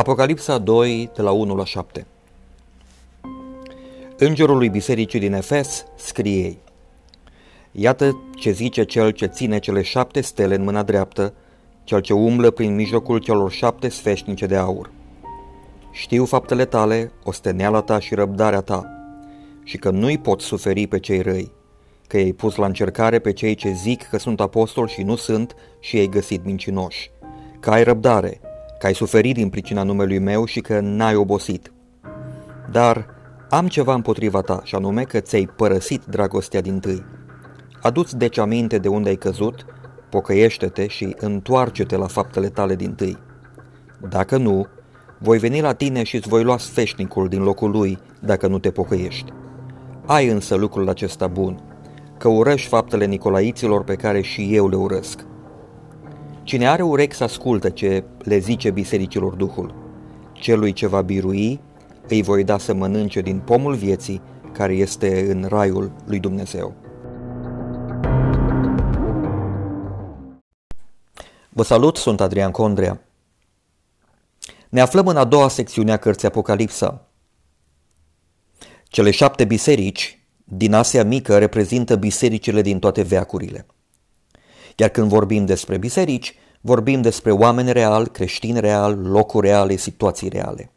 Apocalipsa 2, de la 1 la 7 Îngerul lui bisericii din Efes scrie ei Iată ce zice cel ce ține cele șapte stele în mâna dreaptă, cel ce umblă prin mijlocul celor șapte sfeșnice de aur. Știu faptele tale, osteneala ta și răbdarea ta, și că nu-i poți suferi pe cei răi, că i-ai pus la încercare pe cei ce zic că sunt apostoli și nu sunt și i-ai găsit mincinoși, că ai răbdare, că ai suferit din pricina numelui meu și că n-ai obosit. Dar am ceva împotriva ta, și anume că ți-ai părăsit dragostea din tâi. Adu-ți deci aminte de unde ai căzut, pocăiește-te și întoarce-te la faptele tale din tâi. Dacă nu, voi veni la tine și îți voi lua sfeșnicul din locul lui dacă nu te pocăiești. Ai însă lucrul acesta bun, că urăși faptele nicolaiților pe care și eu le urăsc. Cine are urechi să ascultă ce le zice bisericilor Duhul, celui ce va birui, îi voi da să mănânce din pomul vieții care este în raiul lui Dumnezeu. Vă salut, sunt Adrian Condrea. Ne aflăm în a doua secțiune a cărții Apocalipsa. Cele șapte biserici din Asia Mică reprezintă bisericile din toate veacurile. Iar când vorbim despre biserici, vorbim despre oameni real, creștini real, locuri reale, situații reale.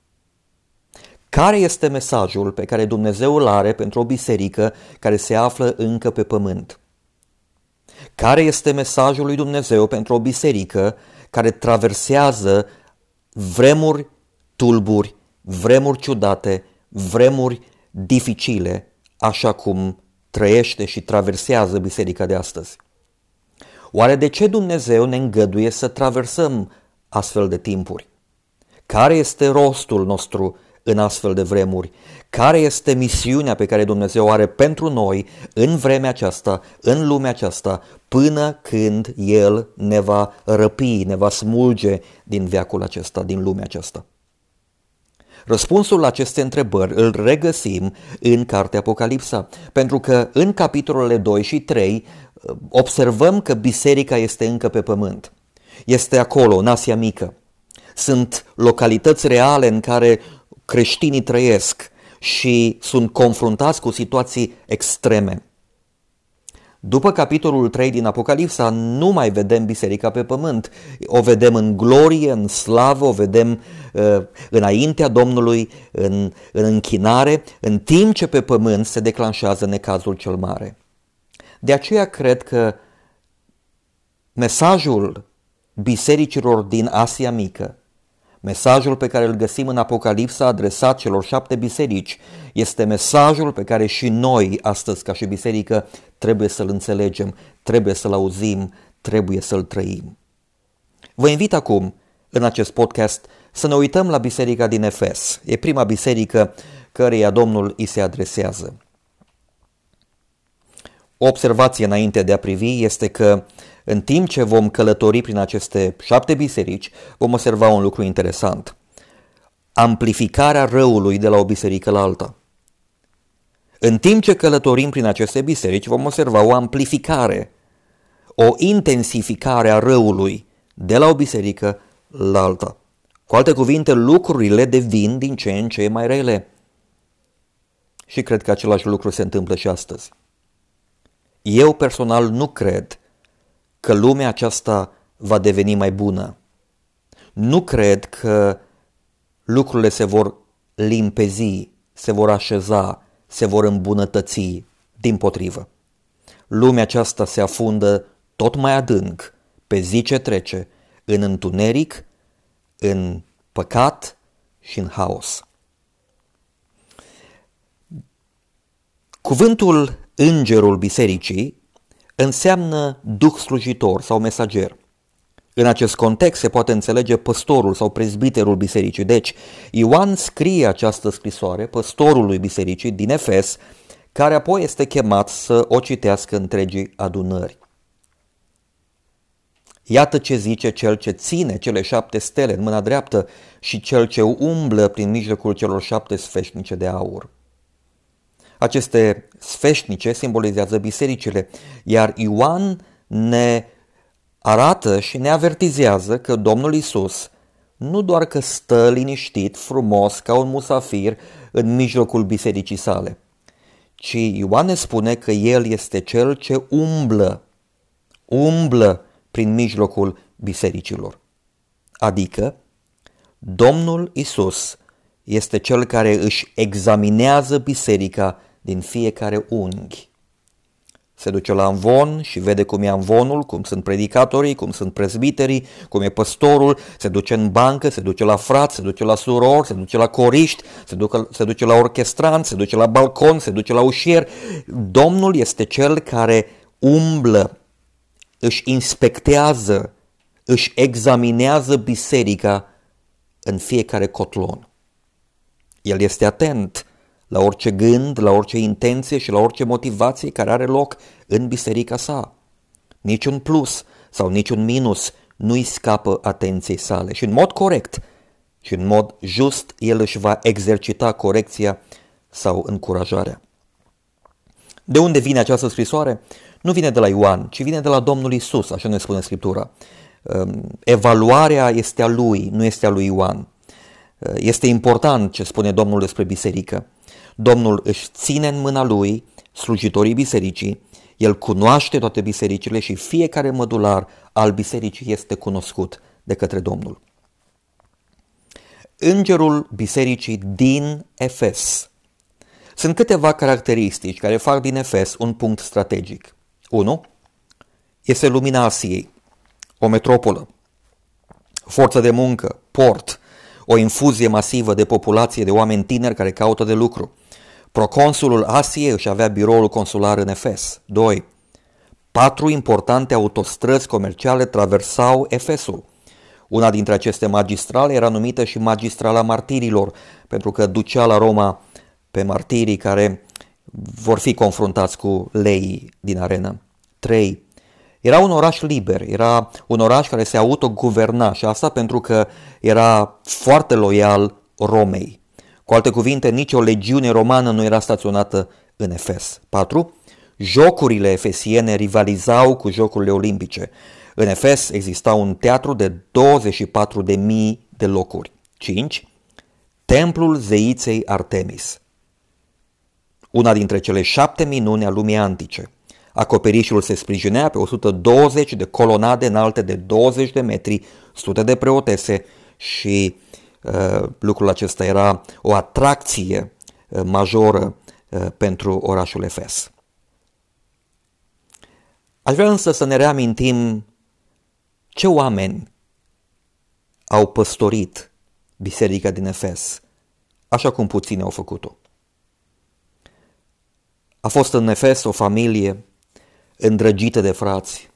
Care este mesajul pe care Dumnezeu îl are pentru o biserică care se află încă pe pământ? Care este mesajul lui Dumnezeu pentru o biserică care traversează vremuri tulburi, vremuri ciudate, vremuri dificile, așa cum trăiește și traversează biserica de astăzi? Oare de ce Dumnezeu ne îngăduie să traversăm astfel de timpuri? Care este rostul nostru în astfel de vremuri? Care este misiunea pe care Dumnezeu are pentru noi în vremea aceasta, în lumea aceasta, până când El ne va răpi, ne va smulge din veacul acesta, din lumea aceasta? Răspunsul la aceste întrebări îl regăsim în cartea Apocalipsa, pentru că în capitolele 2 și 3 observăm că biserica este încă pe pământ. Este acolo, în Asia Mică. Sunt localități reale în care creștinii trăiesc și sunt confruntați cu situații extreme. După capitolul 3 din Apocalipsa, nu mai vedem biserica pe pământ. O vedem în glorie, în slavă, o vedem uh, înaintea Domnului, în, în închinare, în timp ce pe pământ se declanșează necazul cel mare. De aceea cred că mesajul bisericilor din Asia Mică, mesajul pe care îl găsim în Apocalipsa adresat celor șapte biserici, este mesajul pe care și noi astăzi ca și biserică trebuie să-l înțelegem, trebuie să-l auzim, trebuie să-l trăim. Vă invit acum, în acest podcast, să ne uităm la biserica din Efes. E prima biserică căreia Domnul îi se adresează. O observație înainte de a privi este că în timp ce vom călători prin aceste șapte biserici, vom observa un lucru interesant. Amplificarea răului de la o biserică la alta. În timp ce călătorim prin aceste biserici, vom observa o amplificare, o intensificare a răului de la o biserică la alta. Cu alte cuvinte, lucrurile devin din ce în ce mai rele. Și cred că același lucru se întâmplă și astăzi. Eu personal nu cred că lumea aceasta va deveni mai bună. Nu cred că lucrurile se vor limpezi, se vor așeza, se vor îmbunătăți, din potrivă. Lumea aceasta se afundă tot mai adânc, pe zi ce trece, în întuneric, în păcat și în haos. Cuvântul Îngerul bisericii înseamnă duh slujitor sau mesager. În acest context se poate înțelege păstorul sau prezbiterul bisericii. Deci, Ioan scrie această scrisoare păstorului bisericii din Efes, care apoi este chemat să o citească întregii adunări. Iată ce zice cel ce ține cele șapte stele în mâna dreaptă și cel ce umblă prin mijlocul celor șapte sfeșnice de aur. Aceste sfeșnice simbolizează bisericile, iar Ioan ne arată și ne avertizează că Domnul Isus nu doar că stă liniștit, frumos, ca un musafir în mijlocul bisericii sale, ci Ioan ne spune că el este cel ce umblă, umblă prin mijlocul bisericilor. Adică, Domnul Isus este cel care își examinează biserica din fiecare unghi. Se duce la învon și vede cum e învonul, cum sunt predicatorii, cum sunt prezbiterii, cum e păstorul, se duce în bancă, se duce la frați, se duce la surori, se duce la coriști, se duce, se duce la orchestranți, se duce la balcon, se duce la ușier. Domnul este cel care umblă, își inspectează, își examinează biserica în fiecare cotlon. El este atent la orice gând, la orice intenție și la orice motivație care are loc în biserica sa. Niciun plus sau niciun minus nu-i scapă atenției sale și în mod corect și în mod just el își va exercita corecția sau încurajarea. De unde vine această scrisoare? Nu vine de la Ioan, ci vine de la Domnul Isus, așa ne spune Scriptura. Ehm, evaluarea este a lui, nu este a lui Ioan. Este important ce spune Domnul despre biserică. Domnul își ține în mâna lui slujitorii bisericii, el cunoaște toate bisericile și fiecare mădular al bisericii este cunoscut de către Domnul. Îngerul bisericii din Efes. Sunt câteva caracteristici care fac din Efes un punct strategic. 1. Este lumina Asiei, o metropolă, forță de muncă, port, o infuzie masivă de populație de oameni tineri care caută de lucru. Proconsulul Asiei își avea biroul consular în Efes. 2. Patru importante autostrăzi comerciale traversau Efesul. Una dintre aceste magistrale era numită și Magistrala Martirilor, pentru că ducea la Roma pe martirii care vor fi confruntați cu leii din arenă. 3. Era un oraș liber, era un oraș care se autoguverna și asta pentru că era foarte loial Romei. Cu alte cuvinte, nicio legiune romană nu era staționată în Efes. 4. Jocurile efesiene rivalizau cu jocurile olimpice. În Efes exista un teatru de 24.000 de locuri. 5. Templul zeiței Artemis. Una dintre cele șapte minuni a lumii antice. Acoperișul se sprijinea pe 120 de colonade înalte de 20 de metri, sute de preotese și uh, lucrul acesta era o atracție uh, majoră uh, pentru orașul Efes. Aș vrea însă să ne reamintim ce oameni au păstorit biserica din Efes, așa cum puțini au făcut-o. A fost în Efes o familie îndrăgită de frați,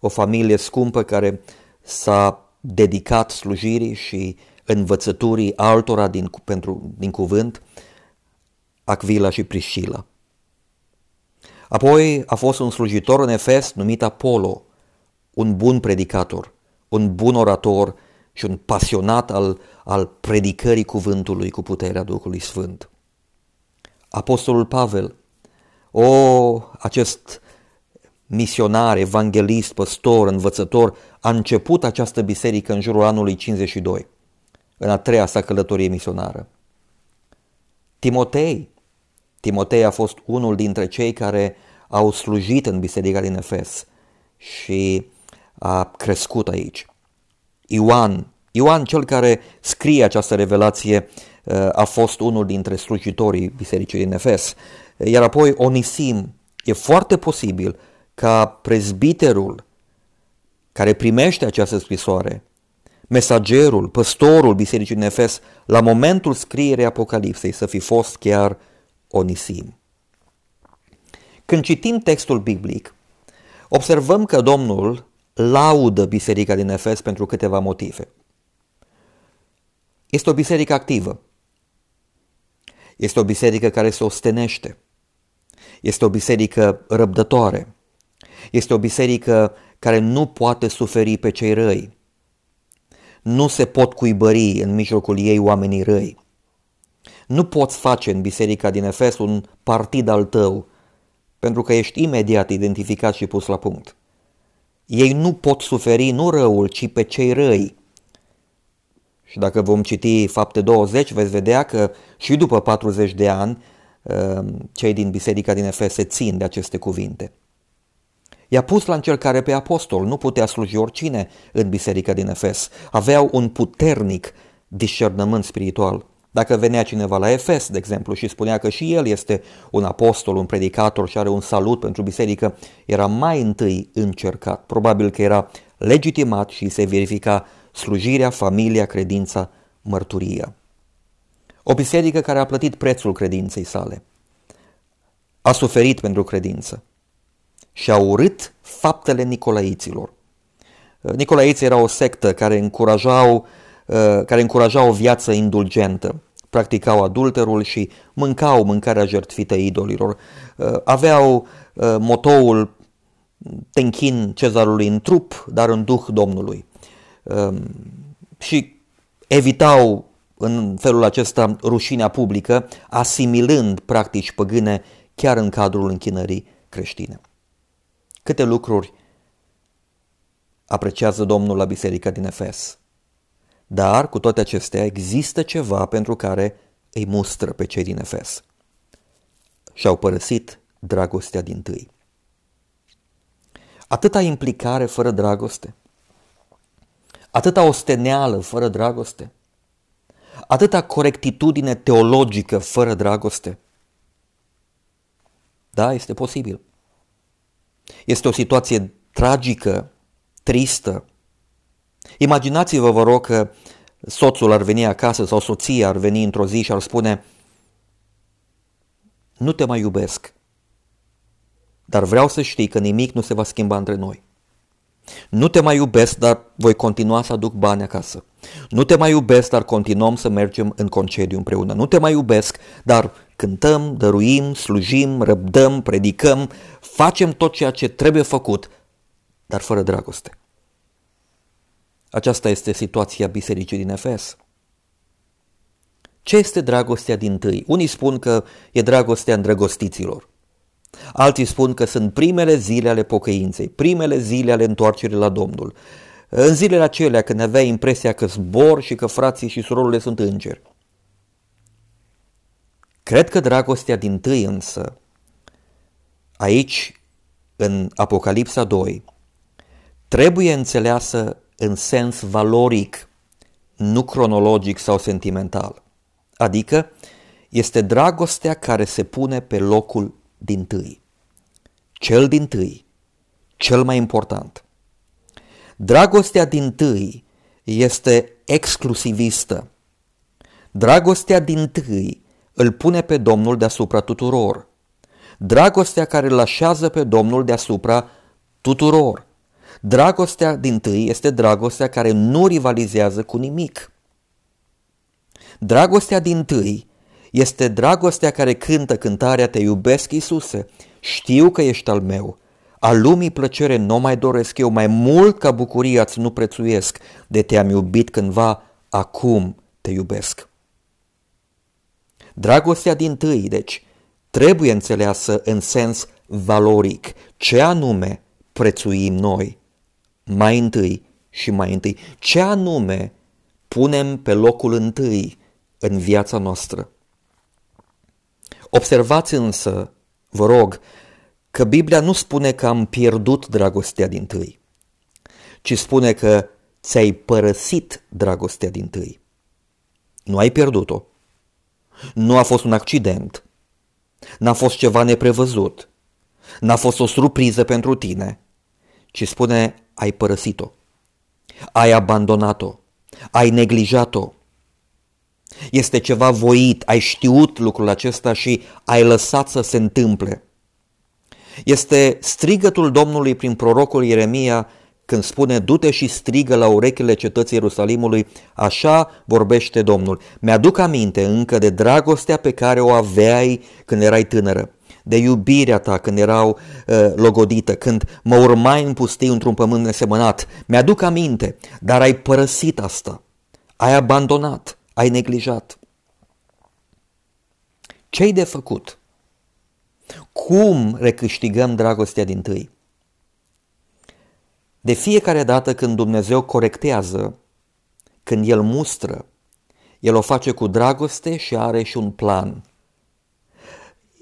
o familie scumpă care s-a dedicat slujirii și învățăturii altora din, pentru, din cuvânt, Acvila și Priscila. Apoi a fost un slujitor în Efes numit Apollo, un bun predicator, un bun orator și un pasionat al, al predicării cuvântului cu puterea Duhului Sfânt. Apostolul Pavel, o, acest misionar, evanghelist, păstor, învățător, a început această biserică în jurul anului 52, în a treia sa călătorie misionară. Timotei, Timotei a fost unul dintre cei care au slujit în biserica din Efes și a crescut aici. Ioan, Ioan cel care scrie această revelație a fost unul dintre slujitorii bisericii din Efes. Iar apoi Onisim, e foarte posibil ca prezbiterul care primește această scrisoare, mesagerul, păstorul Bisericii din Efes, la momentul scrierii Apocalipsei să fi fost chiar Onisim. Când citim textul biblic, observăm că Domnul laudă Biserica din Efes pentru câteva motive. Este o biserică activă. Este o biserică care se ostenește. Este o biserică răbdătoare. Este o biserică care nu poate suferi pe cei răi. Nu se pot cuibări în mijlocul ei oamenii răi. Nu poți face în biserica din Efes un partid al tău, pentru că ești imediat identificat și pus la punct. Ei nu pot suferi nu răul, ci pe cei răi. Și dacă vom citi fapte 20, veți vedea că și după 40 de ani, um, cei din biserica din Efes se țin de aceste cuvinte. I-a pus la încercare pe apostol, nu putea sluji oricine în biserica din Efes. Aveau un puternic discernământ spiritual. Dacă venea cineva la Efes, de exemplu, și spunea că și el este un apostol, un predicator și are un salut pentru biserică, era mai întâi încercat. Probabil că era legitimat și se verifica slujirea, familia, credința, mărturia. O biserică care a plătit prețul credinței sale. A suferit pentru credință și a urât faptele nicolaiților. Nicolaiții era o sectă care încurajau, care încurajau o viață indulgentă, practicau adulterul și mâncau mâncarea jertfită idolilor. Aveau motoul te închin cezarului în trup, dar în duh Domnului. Ehm, și evitau în felul acesta rușinea publică, asimilând practici păgâne chiar în cadrul închinării creștine. Câte lucruri apreciază Domnul la biserica din Efes. Dar, cu toate acestea, există ceva pentru care îi mustră pe cei din Efes. Și-au părăsit dragostea din tâi. Atâta implicare fără dragoste, atâta osteneală fără dragoste, atâta corectitudine teologică fără dragoste. Da, este posibil. Este o situație tragică, tristă. Imaginați-vă, vă rog, că soțul ar veni acasă sau soția ar veni într-o zi și ar spune Nu te mai iubesc, dar vreau să știi că nimic nu se va schimba între noi. Nu te mai iubesc, dar voi continua să aduc bani acasă. Nu te mai iubesc, dar continuăm să mergem în concediu împreună. Nu te mai iubesc, dar cântăm, dăruim, slujim, răbdăm, predicăm, facem tot ceea ce trebuie făcut, dar fără dragoste. Aceasta este situația bisericii din Efes. Ce este dragostea din tâi? Unii spun că e dragostea îndrăgostiților. Alții spun că sunt primele zile ale pocăinței, primele zile ale întoarcerii la Domnul. În zilele acelea când aveai impresia că zbor și că frații și surorile sunt îngeri. Cred că dragostea din tâi însă, aici, în Apocalipsa 2, trebuie înțeleasă în sens valoric, nu cronologic sau sentimental. Adică este dragostea care se pune pe locul din tâi. Cel din tâi, cel mai important. Dragostea din tâi este exclusivistă. Dragostea din tâi îl pune pe Domnul deasupra tuturor. Dragostea care îl așează pe Domnul deasupra tuturor. Dragostea din tâi este dragostea care nu rivalizează cu nimic. Dragostea din tâi este dragostea care cântă cântarea Te iubesc, Iisuse, știu că ești al meu. A lumii plăcere nu mai doresc eu, mai mult ca bucuria îți nu prețuiesc, de te-am iubit cândva, acum te iubesc. Dragostea din tâi, deci, trebuie înțeleasă în sens valoric. Ce anume prețuim noi? Mai întâi și mai întâi. Ce anume punem pe locul întâi în viața noastră? Observați însă, vă rog, că Biblia nu spune că am pierdut dragostea din tâi, ci spune că ți-ai părăsit dragostea din tâi. Nu ai pierdut-o. Nu a fost un accident. N-a fost ceva neprevăzut. N-a fost o surpriză pentru tine, ci spune ai părăsit-o. Ai abandonat-o. Ai neglijat-o. Este ceva voit, ai știut lucrul acesta și ai lăsat să se întâmple. Este strigătul Domnului prin prorocul Ieremia când spune du-te și strigă la urechile cetății Ierusalimului, așa vorbește Domnul. Mi-aduc aminte încă de dragostea pe care o aveai când erai tânără, de iubirea ta când erau uh, logodită, când mă urmai în pustiu într-un pământ nesemănat. Mi-aduc aminte, dar ai părăsit asta, ai abandonat ai neglijat. Ce-ai de făcut? Cum recâștigăm dragostea din tâi? De fiecare dată când Dumnezeu corectează când El mustră, El o face cu dragoste și are și un plan.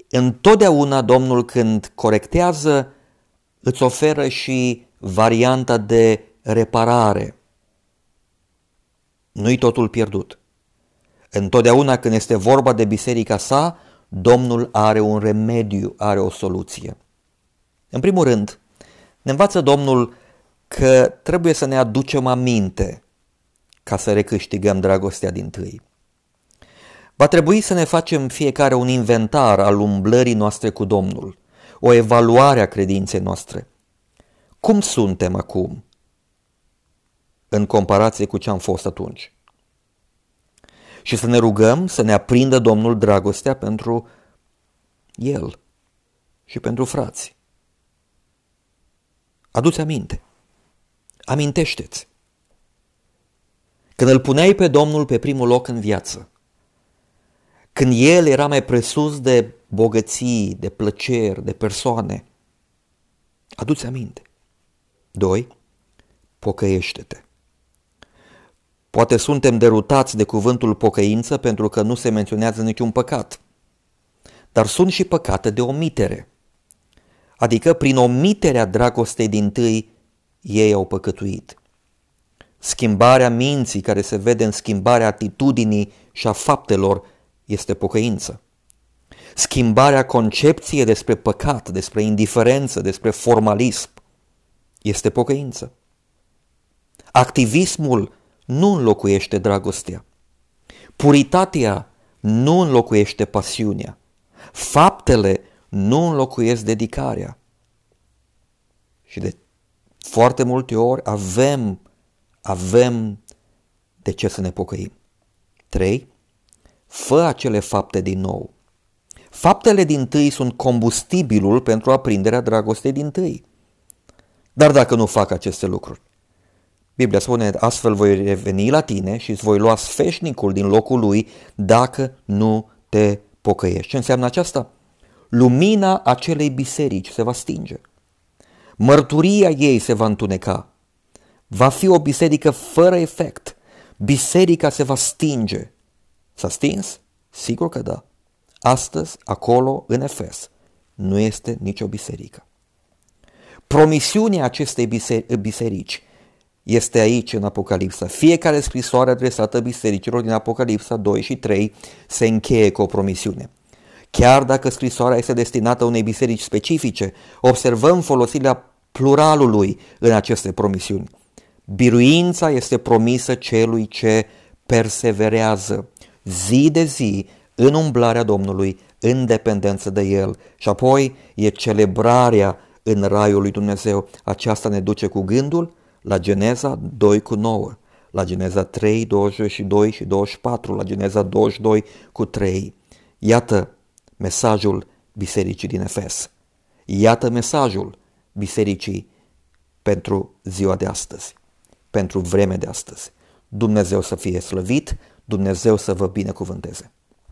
Întotdeauna Domnul când corectează, îți oferă și varianta de reparare. Nu-i totul pierdut. Întotdeauna când este vorba de biserica sa, Domnul are un remediu, are o soluție. În primul rând, ne învață Domnul că trebuie să ne aducem aminte ca să recâștigăm dragostea din tâi. Va trebui să ne facem fiecare un inventar al umblării noastre cu Domnul, o evaluare a credinței noastre. Cum suntem acum în comparație cu ce am fost atunci? Și să ne rugăm să ne aprindă Domnul dragostea pentru El și pentru frați. Aduți aminte. Amintește-ți. Când îl puneai pe Domnul pe primul loc în viață, când El era mai presus de bogății, de plăceri, de persoane, aduți aminte. Doi, pocăiește-te. Poate suntem derutați de cuvântul pocăință pentru că nu se menționează niciun păcat. Dar sunt și păcate de omitere. Adică prin omiterea dragostei din tâi, ei au păcătuit. Schimbarea minții care se vede în schimbarea atitudinii și a faptelor este pocăință. Schimbarea concepției despre păcat, despre indiferență, despre formalism este pocăință. Activismul nu înlocuiește dragostea. Puritatea nu înlocuiește pasiunea. Faptele nu înlocuiesc dedicarea. Și de foarte multe ori avem, avem de ce să ne pocăim. 3. Fă acele fapte din nou. Faptele din tâi sunt combustibilul pentru aprinderea dragostei din tâi. Dar dacă nu fac aceste lucruri, Biblia spune, astfel voi reveni la tine și îți voi lua sfeșnicul din locul lui dacă nu te pocăiești. Ce înseamnă aceasta? Lumina acelei biserici se va stinge. Mărturia ei se va întuneca. Va fi o biserică fără efect. Biserica se va stinge. S-a stins? Sigur că da. Astăzi, acolo, în Efes, nu este nicio biserică. Promisiunea acestei biserici este aici în Apocalipsa. Fiecare scrisoare adresată bisericilor din Apocalipsa 2 și 3 se încheie cu o promisiune. Chiar dacă scrisoarea este destinată unei biserici specifice, observăm folosirea pluralului în aceste promisiuni. Biruința este promisă celui ce perseverează zi de zi în umblarea Domnului, în dependență de El. Și apoi e celebrarea în raiul lui Dumnezeu. Aceasta ne duce cu gândul la Geneza 2 cu 9, la Geneza 3, 22 și 24, la Geneza 22 cu 3. Iată mesajul bisericii din Efes. Iată mesajul bisericii pentru ziua de astăzi, pentru vremea de astăzi. Dumnezeu să fie slăvit, Dumnezeu să vă binecuvânteze.